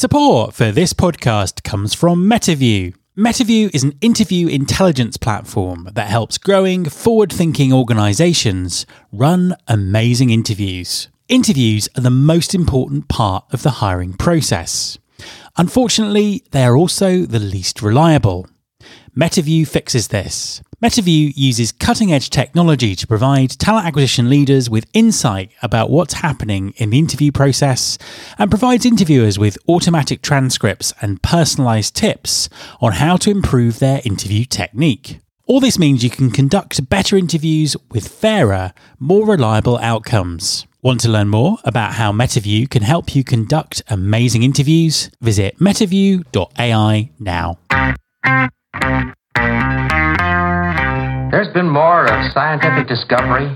Support for this podcast comes from MetaView. MetaView is an interview intelligence platform that helps growing, forward thinking organizations run amazing interviews. Interviews are the most important part of the hiring process. Unfortunately, they are also the least reliable. MetaView fixes this. MetaView uses cutting edge technology to provide talent acquisition leaders with insight about what's happening in the interview process and provides interviewers with automatic transcripts and personalized tips on how to improve their interview technique. All this means you can conduct better interviews with fairer, more reliable outcomes. Want to learn more about how MetaView can help you conduct amazing interviews? Visit metaview.ai now. There's been more of scientific discovery,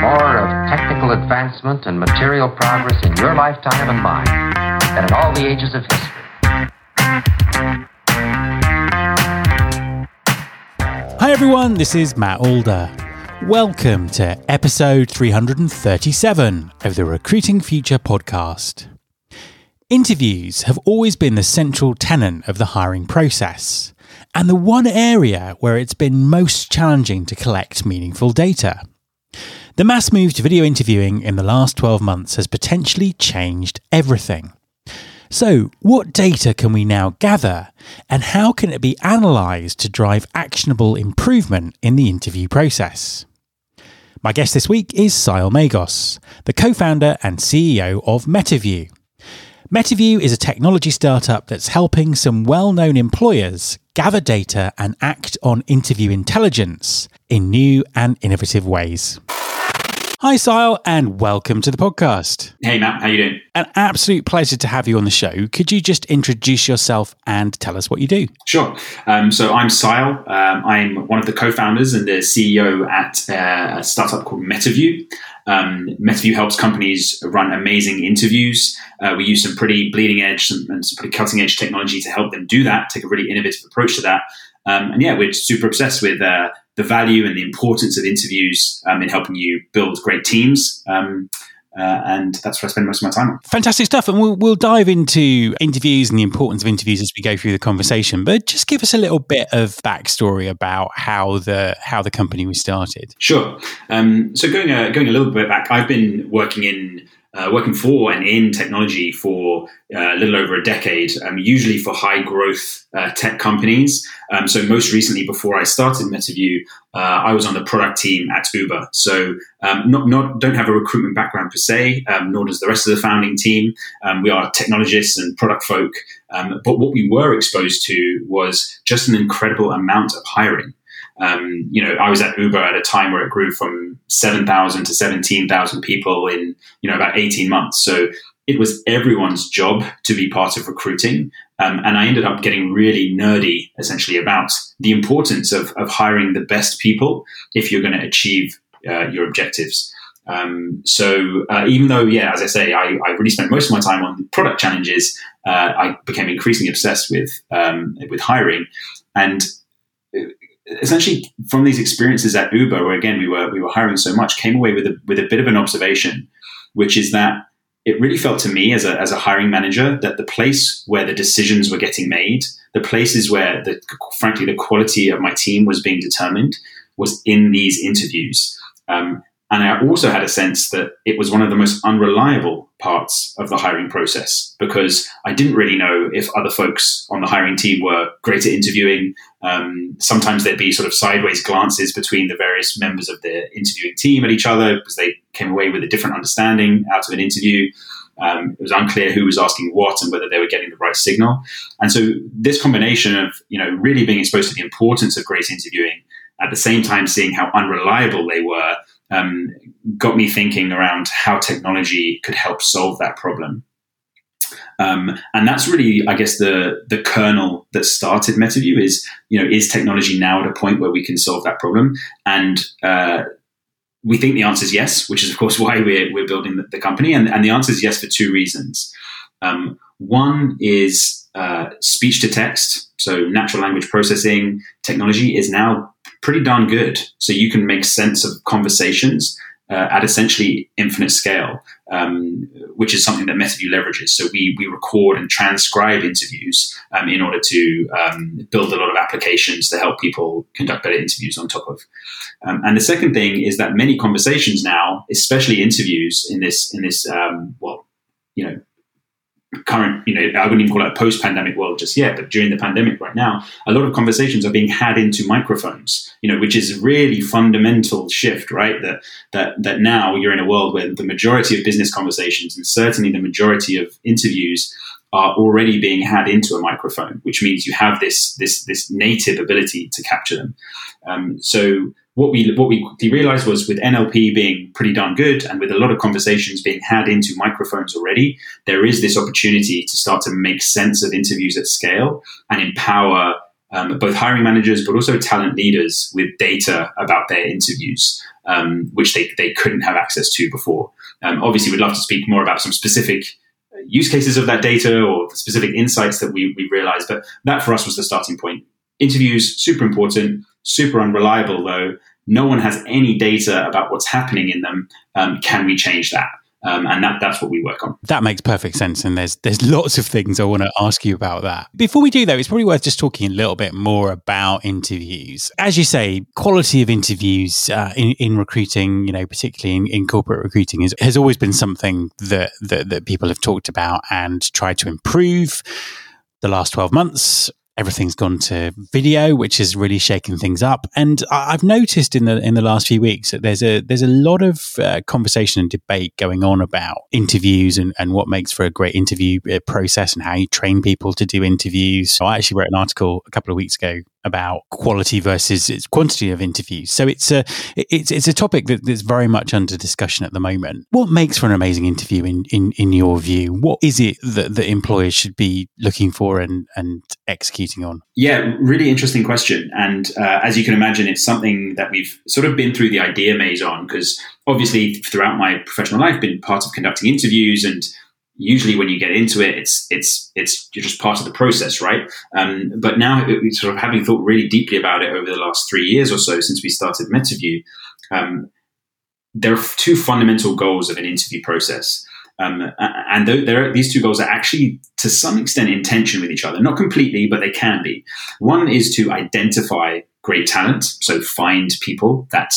more of technical advancement and material progress in your lifetime and mine than in all the ages of history. Hi everyone, this is Matt Alder. Welcome to episode 337 of the Recruiting Future podcast. Interviews have always been the central tenet of the hiring process and the one area where it's been most challenging to collect meaningful data. The mass move to video interviewing in the last 12 months has potentially changed everything. So, what data can we now gather, and how can it be analysed to drive actionable improvement in the interview process? My guest this week is Siadhal Magos, the co founder and CEO of MetaView. MetaView is a technology startup that's helping some well known employers gather data and act on interview intelligence in new and innovative ways. Hi, Siadhal, and welcome to the podcast. Hey, Matt, how you doing? An absolute pleasure to have you on the show. Could you just introduce yourself and tell us what you do? Sure. Um, so I'm Siadhal. Um, I'm one of the co-founders and the CEO at uh, a startup called MetaView. Um, MetaView helps companies run amazing interviews. Uh, we use some pretty bleeding edge and some pretty cutting edge technology to help them do that. Take a really innovative approach to that. Um, and yeah, we're super obsessed with uh, the value and the importance of interviews um, in helping you build great teams. Um, uh, and that's where I spend most of my time on. Fantastic stuff. And we'll, we'll dive into interviews and the importance of interviews as we go through the conversation. But just give us a little bit of backstory about how the how the company was started. Sure. Um, so going a, going a little bit back, I've been working in uh, working for and in technology for uh, a little over a decade, um, usually for high growth uh, tech companies. Um, so most recently, before I started MetaView, uh, I was on the product team at Uber. So um, not, not don't have a recruitment background per se, um, nor does the rest of the founding team. Um, we are technologists and product folk, um, but what we were exposed to was just an incredible amount of hiring. Um, you know, I was at Uber at a time where it grew from 7,000 to 17,000 people in, you know, about 18 months. So it was everyone's job to be part of recruiting. Um, and I ended up getting really nerdy essentially about the importance of, of hiring the best people if you're going to achieve uh, your objectives. Um, so uh, even though, yeah, as I say, I, I, really spent most of my time on product challenges, uh, I became increasingly obsessed with um, with hiring. And essentially from these experiences at Uber, where again we were we were hiring so much, came away with a with a bit of an observation, which is that it really felt to me as a as a hiring manager that the place where the decisions were getting made, the places where the frankly the quality of my team was being determined, was in these interviews. Um, and I also had a sense that it was one of the most unreliable parts of the hiring process because I didn't really know if other folks on the hiring team were great at interviewing. Um, sometimes there'd be sort of sideways glances between the various members of the interviewing team at each other because they came away with a different understanding out of an interview. Um, it was unclear who was asking what and whether they were getting the right signal. And so this combination of you know really being exposed to the importance of great interviewing at the same time seeing how unreliable they were um, got me thinking around how technology could help solve that problem. Um, and that's really, I guess, the the kernel that started MetaView is, you know, is technology now at a point where we can solve that problem? And uh, we think the answer is yes, which is of course why we're we're building the, the company. And, and the answer is yes for two reasons. Um, one is uh, speech to text, so natural language processing technology is now pretty darn good. So you can make sense of conversations uh, at essentially infinite scale, um, which is something that MetaView leverages. So we, we record and transcribe interviews um, in order to um, build a lot of applications to help people conduct better interviews on top of. Um, and the second thing is that many conversations now, especially interviews in this in this um, well, you know, current, you know, I wouldn't even call it a post-pandemic world just yet, but during the pandemic right now, a lot of conversations are being had into microphones, you know, which is really fundamental shift, right? That that that now you're in a world where the majority of business conversations and certainly the majority of interviews are already being had into a microphone, which means you have this this this native ability to capture them. Um, so what we what we quickly realized was with NLP being pretty darn good and with a lot of conversations being had into microphones already, there is this opportunity to start to make sense of interviews at scale and empower um, both hiring managers but also talent leaders with data about their interviews, um, which they, they couldn't have access to before. Um, obviously, we'd love to speak more about some specific use cases of that data or specific insights that we, we realized, but that for us was the starting point. Interviews, super important super unreliable though. No one has any data about what's happening in them. Um, can we change that? Um, and that, that's what we work on. That makes perfect sense. And there's there's lots of things I want to ask you about that. Before we do though, it's probably worth just talking a little bit more about interviews. As you say, quality of interviews uh, in, in recruiting, you know, particularly in, in corporate recruiting, is, has always been something that, that that people have talked about and tried to improve. The last 12 months, everything's gone to video, which is really shaking things up. And I've noticed in the in the last few weeks that there's a there's a lot of uh, conversation and debate going on about interviews and, and what makes for a great interview uh, process and how you train people to do interviews. So I actually wrote an article a couple of weeks ago about quality versus its quantity of interviews. So it's a it's it's a topic that, that's very much under discussion at the moment. What makes for an amazing interview in in, in your view? What is it that, that employers should be looking for and and executing on? Yeah, really interesting question. And uh, as you can imagine, it's something that we've sort of been through the idea maze on because obviously throughout my professional life, been part of conducting interviews and usually when you get into it, it's it's it's you're just part of the process, right? Um, but now, it, sort of having thought really deeply about it over the last three years or so since we started MetaView, um, there are two fundamental goals of an interview process. Um, and th- are, these two goals are actually, to some extent, in tension with each other. Not completely, but they can be. One is to identify great talent, so find people that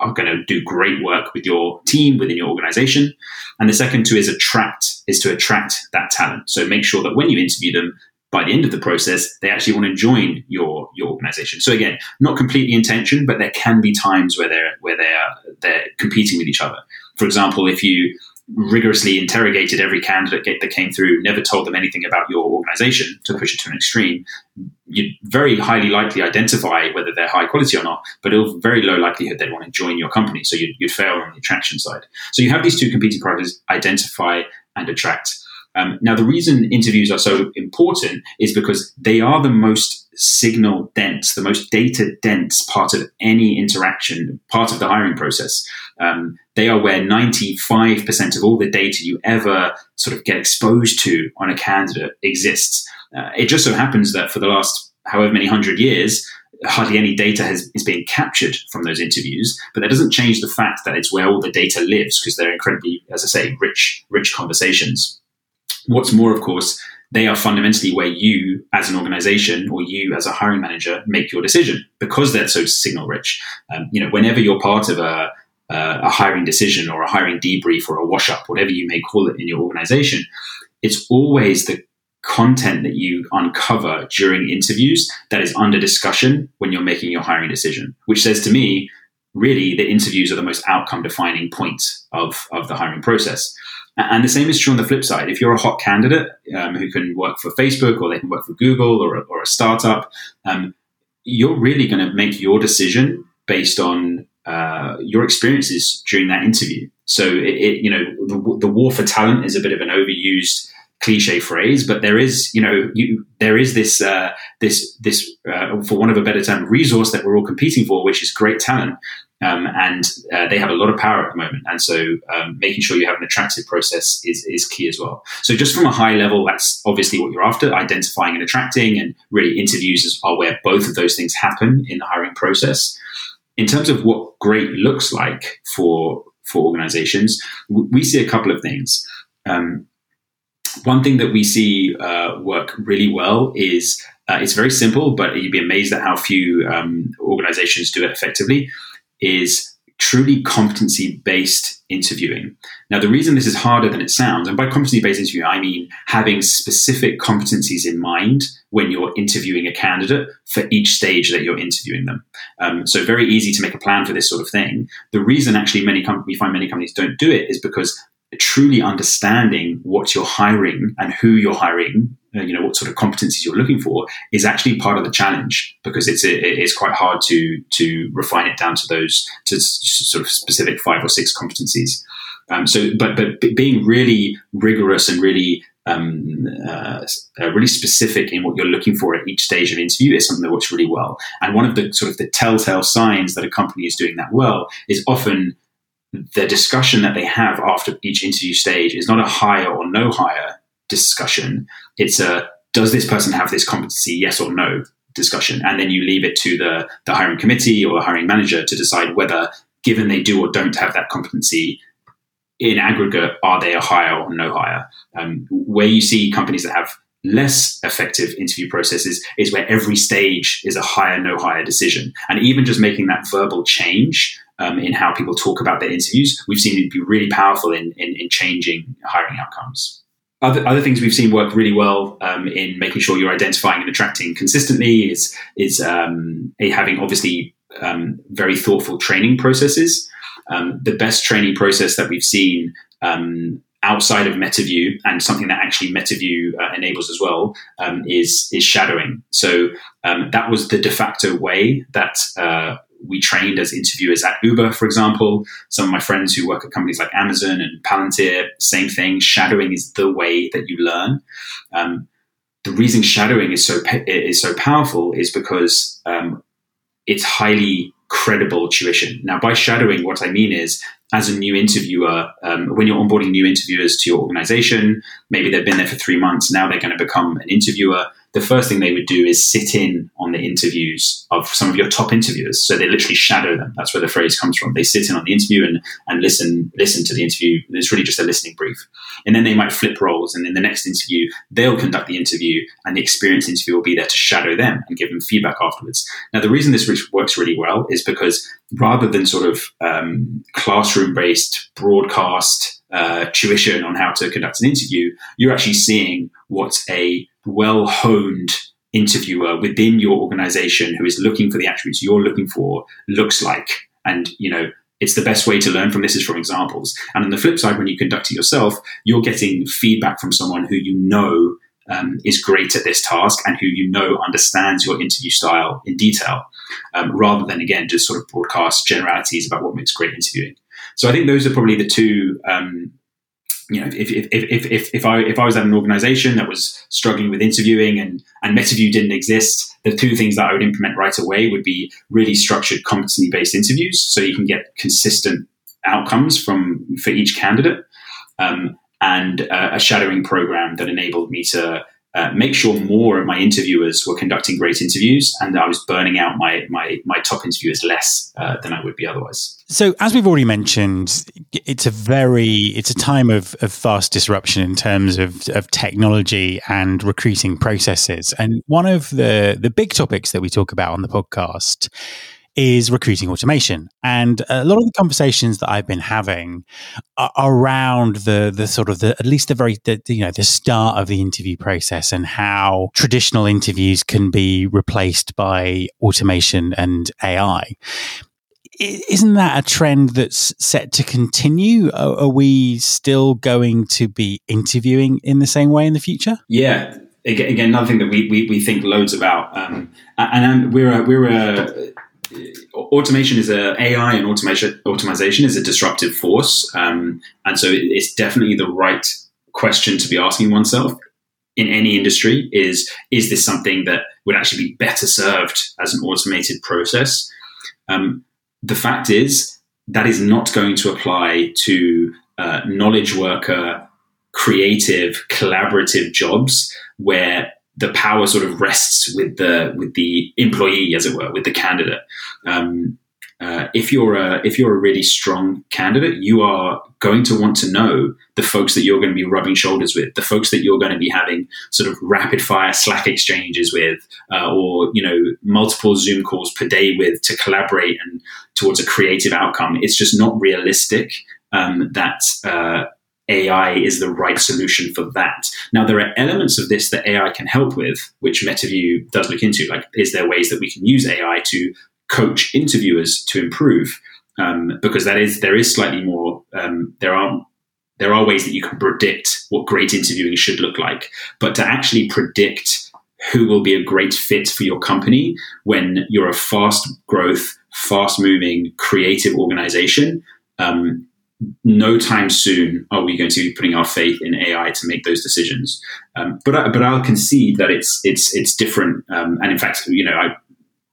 are going to do great work with your team within your organization and the second two is attract is to attract that talent so make sure that when you interview them by the end of the process they actually want to join your your organization so again not completely in tension but there can be times where they're where they're they're competing with each other for example if you rigorously interrogated every candidate that came through, never told them anything about your organization to push it to an extreme, you'd very highly likely identify whether they're high quality or not, but it'll very low likelihood they'd want to join your company. So you'd, you'd fail on the attraction side. So you have these two competing priorities, identify and attract. Um, now, the reason interviews are so important is because they are the most signal dense, the most data dense part of any interaction, part of the hiring process. Um, they are where 95% of all the data you ever sort of get exposed to on a candidate exists. Uh, it just so happens that for the last however many hundred years, hardly any data has, is being captured from those interviews, but that doesn't change the fact that it's where all the data lives because they're incredibly, as I say, rich, rich conversations. What's more, of course, they are fundamentally where you as an organization or you as a hiring manager make your decision because they're so signal rich. Um, you know, whenever you're part of a, a hiring decision or a hiring debrief or a wash up, whatever you may call it in your organization, it's always the content that you uncover during interviews that is under discussion when you're making your hiring decision, which says to me, really, the interviews are the most outcome defining point of, of the hiring process. And the same is true on the flip side. If you're a hot candidate um, who can work for Facebook or they can work for Google or a, or a startup, um, you're really going to make your decision based on uh, your experiences during that interview. So, it, it, you know, the, the, war for talent is a bit of an overused cliche phrase, but there is, you know, you, there is this, uh, this, this, uh, for one of a better term, resource that we're all competing for, which is great talent. Um, and uh, they have a lot of power at the moment. And so um, making sure you have an attractive process is, is key as well. So just from a high level, that's obviously what you're after, identifying and attracting. And really interviews are where both of those things happen in the hiring process. In terms of what great looks like for for organizations, we see a couple of things. Um, one thing that we see uh, work really well is uh, it's very simple, but you'd be amazed at how few um, organizations do it effectively. Is truly competency based interviewing. Now, the reason this is harder than it sounds, and by competency based interviewing, I mean having specific competencies in mind when you're interviewing a candidate for each stage that you're interviewing them. Um, so, very easy to make a plan for this sort of thing. The reason actually many com- we find many companies don't do it is because truly understanding what you're hiring and who you're hiring, uh, you know, what sort of competencies you're looking for is actually part of the challenge because it's it's quite hard to to refine it down to those to sort of specific five or six competencies. Um, so, but but being really rigorous and really um, uh, uh, really specific in what you're looking for at each stage of interview is something that works really well. And one of the sort of the telltale signs that a company is doing that well is often the discussion that they have after each interview stage is not a hire or no hire discussion. It's a does this person have this competency, yes or no discussion. And then you leave it to the, the hiring committee or hiring manager to decide whether, given they do or don't have that competency, in aggregate, are they a hire or no hire? Um, where you see companies that have less effective interview processes is where every stage is a hire no hire decision. And even just making that verbal change um, in how people talk about their interviews, we've seen it be really powerful in, in, in changing hiring outcomes. Other, other things we've seen work really well um, in making sure you're identifying and attracting consistently is is um, having obviously um, very thoughtful training processes. Um, the best training process that we've seen um, outside of MetaView and something that actually MetaView uh, enables as well um, is is shadowing. So um, that was the de facto way that uh, we trained as interviewers at Uber, for example. Some of my friends who work at companies like Amazon and Palantir, same thing. Shadowing is the way that you learn. Um, the reason shadowing is so is so powerful is because um, it's highly credible tuition. Now, by shadowing, what I mean is, as a new interviewer, um, when you're onboarding new interviewers to your organization, maybe they've been there for three months, now they're going to become an interviewer the first thing they would do is sit in on the interviews of some of your top interviewers. So they literally shadow them. That's where the phrase comes from. They sit in on the interview and, and listen listen to the interview. It's really just a listening brief. And then they might flip roles. And in the next interview, they'll conduct the interview and the experienced interviewer will be there to shadow them and give them feedback afterwards. Now, the reason this works really well is because rather than sort of um, classroom based broadcast uh, tuition on how to conduct an interview, you're actually seeing what a well honed interviewer within your organization who is looking for the attributes you're looking for looks like. And, you know, it's the best way to learn from this is from examples. And on the flip side, when you conduct it yourself, you're getting feedback from someone who you know um, is great at this task and who you know understands your interview style in detail, um, rather than again just sort of broadcast generalities about what makes great interviewing. So I think those are probably the two um, you know, if, if, if, if, if I if I was at an organization that was struggling with interviewing and and MetaView didn't exist, the two things that I would implement right away would be really structured competency based interviews, so you can get consistent outcomes from for each candidate, um, and uh, a shadowing program that enabled me to uh, make sure more of my interviewers were conducting great interviews and I was burning out my my, my top interviewers less uh, than I would be otherwise. So as we've already mentioned, it's a very it's a time of, of fast disruption in terms of, of technology and recruiting processes. And one of the the big topics that we talk about on the podcast is recruiting automation. And a lot of the conversations that I've been having are around the the sort of the at least the very the, you know the start of the interview process and how traditional interviews can be replaced by automation and AI. Isn't that a trend that's set to continue? Are we still going to be interviewing in the same way in the future? Yeah, again, another thing that we, we, we think loads about. Um, and we're a, we're a automation is a AI and automation automation is a disruptive force, um, and so it's definitely the right question to be asking oneself in any industry is is this something that would actually be better served as an automated process? Um, the fact is that is not going to apply to uh, knowledge worker creative collaborative jobs where the power sort of rests with the with the employee, as it were, with the candidate. Um, uh, if you're a if you're a really strong candidate, you are going to want to know the folks that you're going to be rubbing shoulders with, the folks that you're going to be having sort of rapid fire Slack exchanges with, uh, or you know multiple Zoom calls per day with to collaborate and towards a creative outcome. It's just not realistic um, that. Uh, AI is the right solution for that. Now, there are elements of this that AI can help with, which MetaView does look into. Like, is there ways that we can use AI to coach interviewers to improve um, because that is there is slightly more um, there are there are ways that you can predict what great interviewing should look like but to actually predict who will be a great fit for your company when you're a fast growth fast moving creative organization um, no time soon are we going to be putting our faith in AI to make those decisions. Um, but I, but I'll concede that it's it's it's different. Um, and in fact, you know, I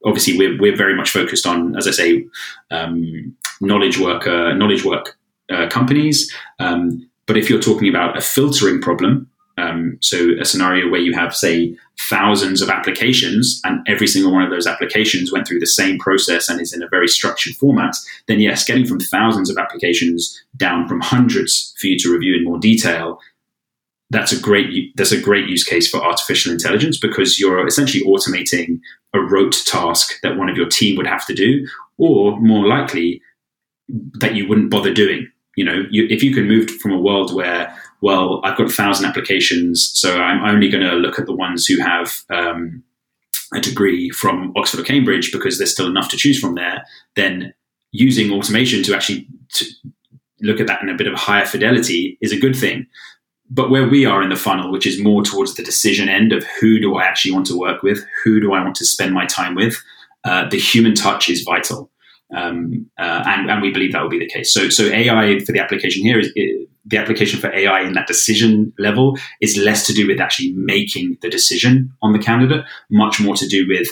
obviously we're, we're very much focused on, as I say, um, knowledge worker, knowledge work uh, companies. Um, but if you're talking about a filtering problem, um, so a scenario where you have, say, thousands of applications and every single one of those applications went through the same process and is in a very structured format, then yes, getting from thousands of applications down from hundreds for you to review in more detail that's a great that's a great use case for artificial intelligence because you're essentially automating a rote task that one of your team would have to do, or more likely that you wouldn't bother doing. You know, you, if you can move from a world where, well, I've got a thousand applications, so I'm only going to look at the ones who have um, a degree from Oxford or Cambridge because there's still enough to choose from there. Then using automation to actually to look at that in a bit of higher fidelity is a good thing but where we are in the funnel, which is more towards the decision end of who do I actually want to work with, who do I want to spend my time with, uh, the human touch is vital, um, uh, and, and, we believe that will be the case. So, so AI for the application here is the application for AI in that decision level is less to do with actually making the decision on the candidate, much more to do with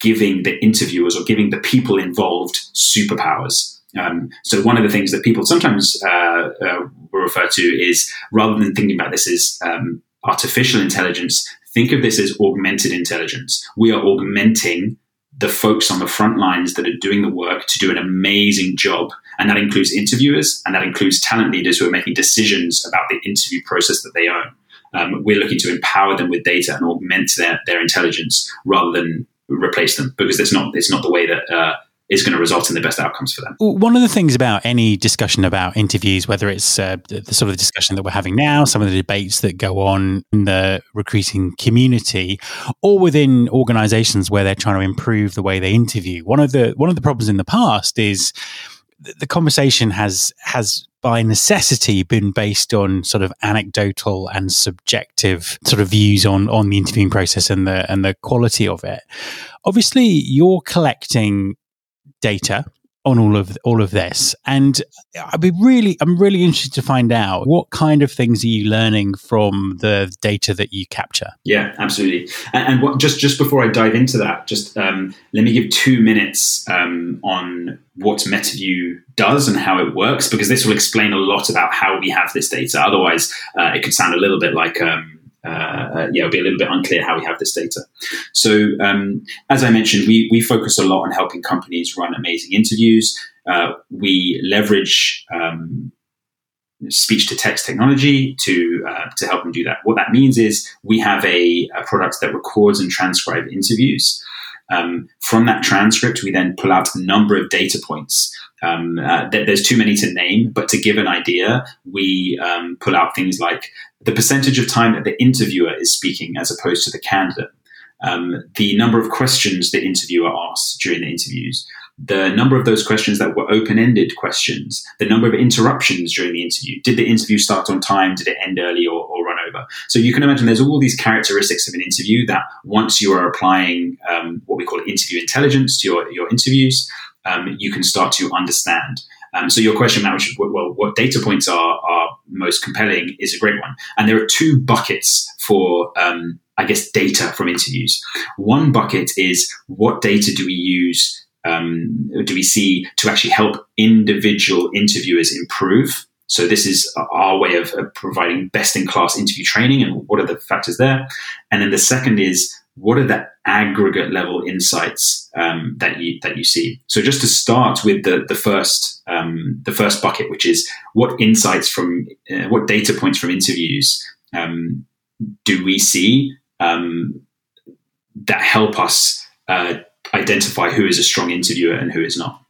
giving the interviewers or giving the people involved superpowers. Um, so one of the things that people sometimes uh, uh, refer to is rather than thinking about this as um, artificial intelligence, think of this as augmented intelligence. We are augmenting the folks on the front lines that are doing the work to do an amazing job. And that includes interviewers and that includes talent leaders who are making decisions about the interview process that they own. Um, we're looking to empower them with data and augment their, their intelligence rather than replace them because it's not it's not the way that uh, is going to result in the best outcomes for them. One of the things about any discussion about interviews, whether it's uh, the sort of discussion that we're having now, some of the debates that go on in the recruiting community, or within organisations where they're trying to improve the way they interview, one of the one of the problems in the past is the conversation has has by necessity been based on sort of anecdotal and subjective sort of views on on the interviewing process and the and the quality of it. Obviously, you're collecting data on all of all of this. And i'd be really i'm really interested to find out what kind of things are you learning from the data that you capture? Yeah absolutely. And, and what, just just before i dive into that just um, let me give two minutes um, on what metaview does and how it works because this will explain a lot about how we have this data. Otherwise uh, it could sound a little bit like um, uh, uh, yeah, it'll be a little bit unclear how we have this data. So, um, as I mentioned, we, we focus a lot on helping companies run amazing interviews. Uh, we leverage um, speech to text technology to uh, to help them do that. What that means is we have a, a product that records and transcribes interviews. Um, from that transcript, we then pull out a number of data points. Um, uh, th- there's too many to name, but to give an idea, we um, pull out things like the percentage of time that the interviewer is speaking as opposed to the candidate, um, the number of questions the interviewer asked during the interviews, the number of those questions that were open ended questions, the number of interruptions during the interview. Did the interview start on time? Did it end early or, over? So you can imagine there's all these characteristics of an interview that once you are applying um, what we call interview intelligence to your, your interviews, um, you can start to understand. Um, so your question, Matt, which well, what data points are are most compelling, is a great one. And there are two buckets for, um, I guess, data from interviews. One bucket is what data do we use? Um, do we see to actually help individual interviewers improve? So this is our way of, of providing best in class interview training, and what are the factors there? And then the second is what are the aggregate level insights um, that you that you see? So just to start with the the first um, the first bucket, which is what insights from uh, what data points from interviews um, do we see um, that help us uh, identify who is a strong interviewer and who is not?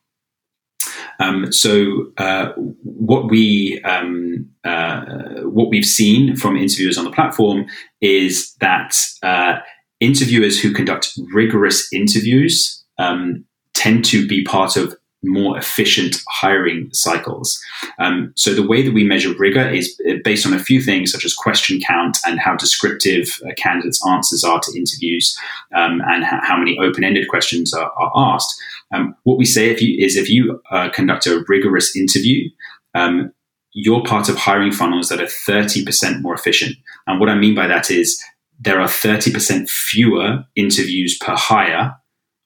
Um, so uh, what we um, uh, what we've seen from interviewers on the platform is that uh, interviewers who conduct rigorous interviews um, tend to be part of more efficient hiring cycles. Um, so the way that we measure rigor is uh, based on a few things such as question count and how descriptive uh, candidates' answers are to interviews um, and how many open-ended questions are, are asked. Um, what we say if you, is if you uh, conduct a rigorous interview, um, you're part of hiring funnels that are 30% more efficient. And what I mean by that is there are 30% fewer interviews per hire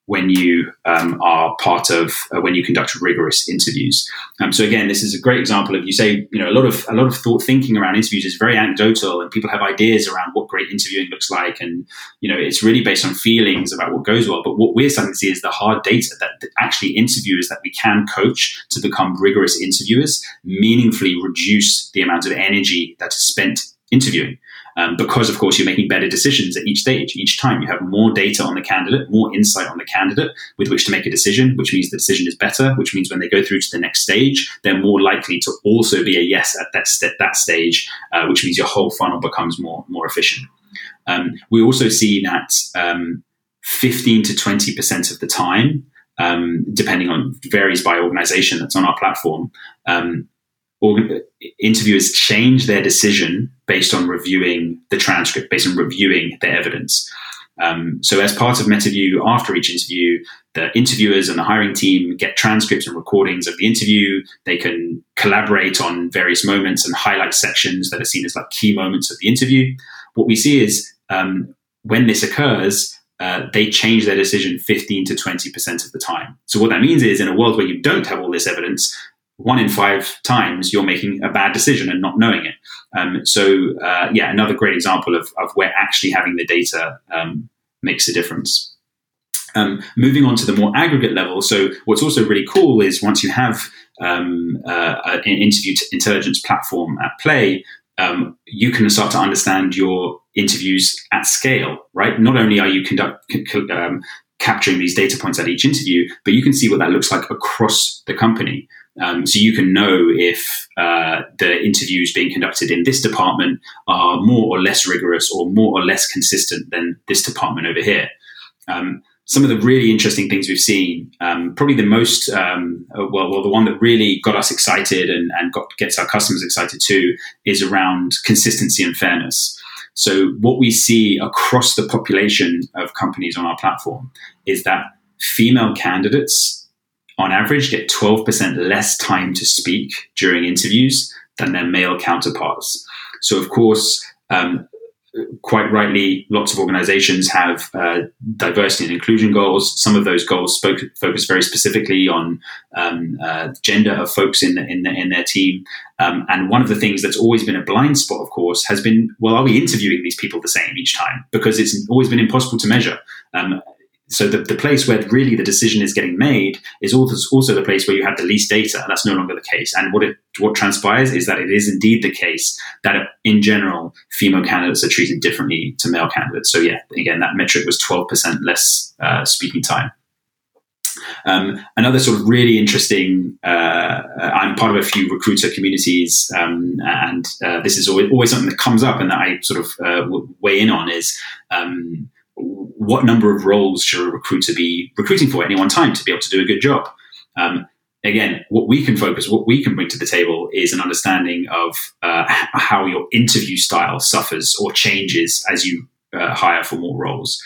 when you um, are part of uh, when you conduct rigorous interviews. Um, so again, this is a great example of you say you know a lot of a lot of thought thinking around interviews is very anecdotal, and people have ideas around what great interviewing looks like, and you know it's really based on feelings about what goes well. But what we're starting to see is the hard data that actually interviewers that we can coach to become rigorous interviewers meaningfully reduce the amount of energy that is spent interviewing um, because, of course, you're making better decisions at each stage. Each time you have more data on the candidate, more insight on the candidate with which to make a decision, which means the decision is better, which means when they go through to the next stage, they're more likely to also be a yes at that, st- that stage, uh, which means your whole funnel becomes more, more efficient. Um, we also see that um, 15 to 20% of the time, um, depending on varies by organization that's on our platform, um, interviewers change their decision based on reviewing the transcript, based on reviewing the evidence. Um, so, as part of MetaView, after each interview, the interviewers and the hiring team get transcripts and recordings of the interview. They can collaborate on various moments and highlight sections that are seen as like key moments of the interview. What we see is um, when this occurs, uh, they change their decision 15 to 20% of the time. So, what that means is in a world where you don't have all this evidence, one in five times you're making a bad decision and not knowing it. Um, so, uh, yeah, another great example of, of where actually having the data um, makes a difference. Um, moving on to the more aggregate level. So, what's also really cool is once you have um, uh, an interview intelligence platform at play, um, you can start to understand your interviews at scale, right? Not only are you conduct, um, capturing these data points at each interview, but you can see what that looks like across the company. Um, so you can know if uh, the interviews being conducted in this department are more or less rigorous or more or less consistent than this department over here. Um, some of the really interesting things we've seen, um, probably the most, um, uh, well, well, the one that really got us excited and, and got, gets our customers excited too, is around consistency and fairness. So what we see across the population of companies on our platform is that female candidates on average get 12% less time to speak during interviews than their male counterparts. So, of course, um, quite rightly, lots of organizations have uh, diversity and inclusion goals. Some of those goals spoke, focus very specifically on um, uh, gender of folks in, the, in, the, in, their team. Um, and one of the things that's always been a blind spot, of course, has been well, are we interviewing these people the same each time? Because it's always been impossible to measure. Um, so the, the place where really the decision is getting made is also the place where you have the least data. That's no longer the case. And what it what transpires is that it is indeed the case that in general female candidates are treated differently to male candidates. So yeah, again, that metric was twelve percent less uh, speaking time. Um, another sort of really interesting, uh, I'm part of a few recruiter communities, um, and uh, this is always, always, something that comes up and that I sort of uh, weigh in on is um, what number of roles should a recruiter be recruiting for at any one time to be able to do a good job? Um, again, what we can focus, what we can bring to the table is an understanding of uh, how your interview style suffers or changes as you uh, hire for more roles.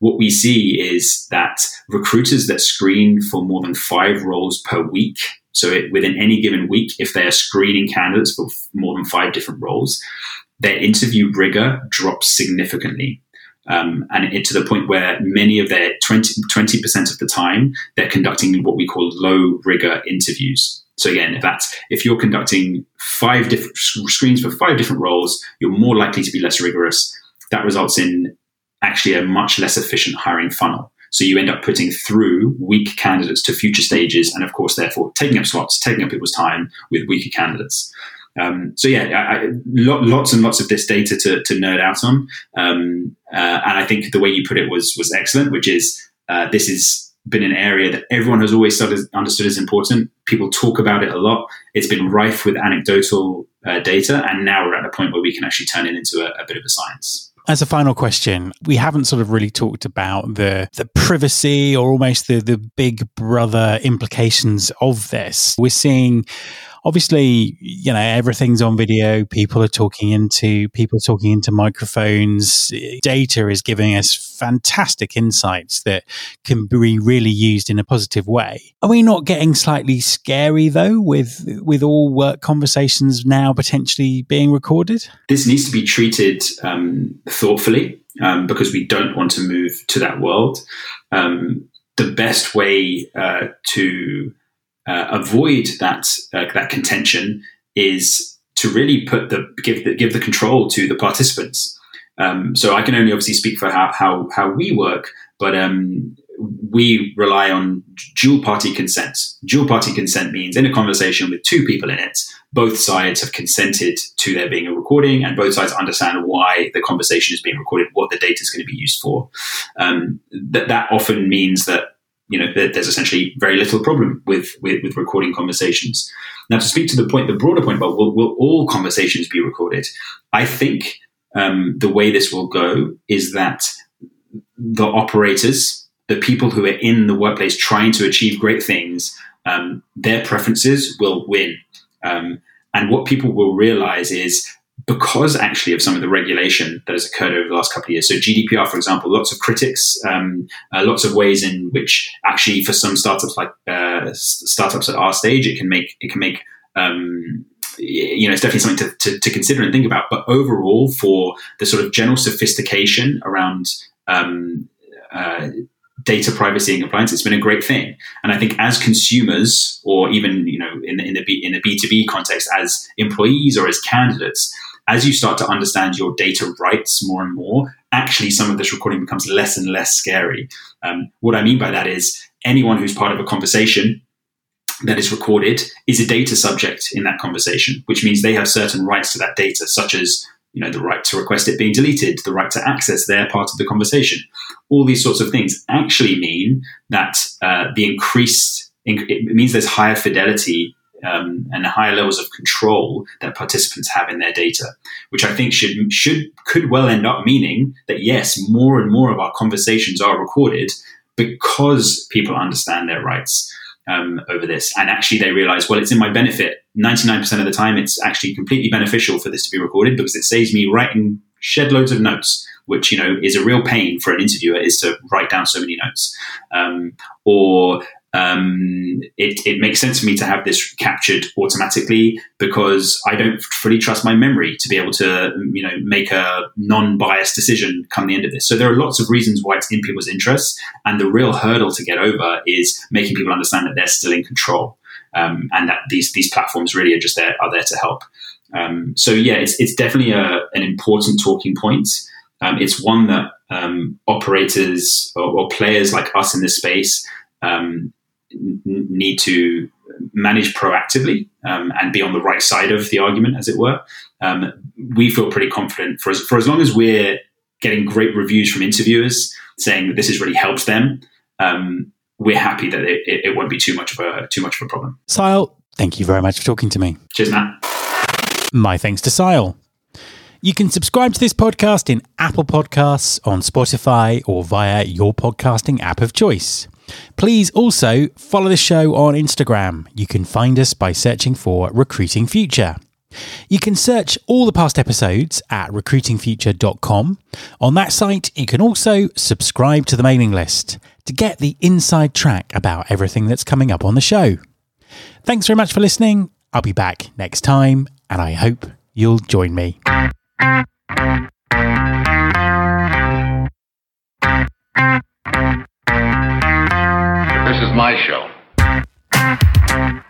What we see is that recruiters that screen for more than five roles per week, so it, within any given week, if they are screening candidates for more than five different roles, their interview rigor drops significantly. Um, and it, to the point where many of their 20, percent of the time they're conducting what we call low rigor interviews. So again, if that's if you're conducting five different screens for five different roles, you're more likely to be less rigorous. That results in actually a much less efficient hiring funnel. So you end up putting through weak candidates to future stages, and of course, therefore, taking up slots, taking up people's time with weaker candidates. Um, so yeah, I, I, lots and lots of this data to, to nerd out on, um, uh, and I think the way you put it was was excellent, which is uh, this has been an area that everyone has always understood as important. People talk about it a lot. It's been rife with anecdotal uh, data, and now we're at a point where we can actually turn it into a, a bit of a science. As a final question, we haven't sort of really talked about the the privacy or almost the the big brother implications of this. We're seeing obviously, you know, everything's on video. People are talking into people talking into microphones. Data is giving us fantastic insights that can be really used in a positive way. Are we not getting slightly scary though, with with all work conversations now potentially being recorded? This needs to be treated um, thoughtfully um, because we don't want to move to that world. Um, the best way uh, to uh, avoid that uh, that contention is to really put the give the give the control to the participants. Um, so I can only obviously speak for how how, how we work, but um, we rely on dual party consent. Dual party consent means in a conversation with two people in it, both sides have consented to there being a recording, and both sides understand why the conversation is being recorded, what the data is going to be used for. Um, that that often means that you know, there's essentially very little problem with, with, with, recording conversations. Now, to speak to the point, the broader point about will, will all conversations be recorded? I think um, the way this will go is that the operators, the people who are in the workplace trying to achieve great things, um, their preferences will win. Um, and what people will realize is because actually of some of the regulation that has occurred over the last couple of years. So GDPR, for example, lots of critics, um, uh, lots of ways in which actually for some startups like uh, startups at our stage, it can make it can make um, you know it's definitely something to, to, to, consider and think about. But overall, for the sort of general sophistication around um, uh, data privacy and compliance, it's been a great thing. And I think as consumers, or even you know in, in the in the B two B context, as employees or as candidates, as you start to understand your data rights more and more, actually some of this recording becomes less and less scary. Um, what I mean by that is anyone who's part of a conversation that is recorded is a data subject in that conversation, which means they have certain rights to that data, such as you know the right to request it being deleted, the right to access their part of the conversation. All these sorts of things actually mean that uh, the increased it means there's higher fidelity um, and higher levels of control that participants have in their data, which I think should should could well end up meaning that yes, more and more of our conversations are recorded because people understand their rights um, over this, and actually they realize, well, it's in my benefit. Ninety nine percent of the time, it's actually completely beneficial for this to be recorded because it saves me writing shed loads of notes which you know is a real pain for an interviewer is to write down so many notes um, or um, it, it, makes sense for me to have this captured automatically because I don't fully trust my memory to be able to, you know, make a non-biased decision come the end of this. So there are lots of reasons why it's in people's interests, and the real hurdle to get over is making people understand that they're still in control, um, and that these these platforms really are just there are there to help. Um, so yeah, it's it's definitely a, an important talking point. Um, it's one that um, operators or, or, players like us in this space um, need to manage proactively um, and be on the right side of the argument, as it were. Um, we feel pretty confident for as, for as long as we're getting great reviews from interviewers saying that this has really helped them. Um, we're happy that it, it, won't be too much of a too much of a problem. Siadhal, thank you very much for talking to me. Cheers, Matt. My thanks to Siadhal. You can subscribe to this podcast in Apple Podcasts, on Spotify, or via your podcasting app of choice. Please also follow the show on Instagram. You can find us by searching for Recruiting Future. You can search all the past episodes at recruitingfuture.com. On that site, you can also subscribe to the mailing list to get the inside track about everything that's coming up on the show. Thanks very much for listening. I'll be back next time, and I hope you'll join me. This is my show.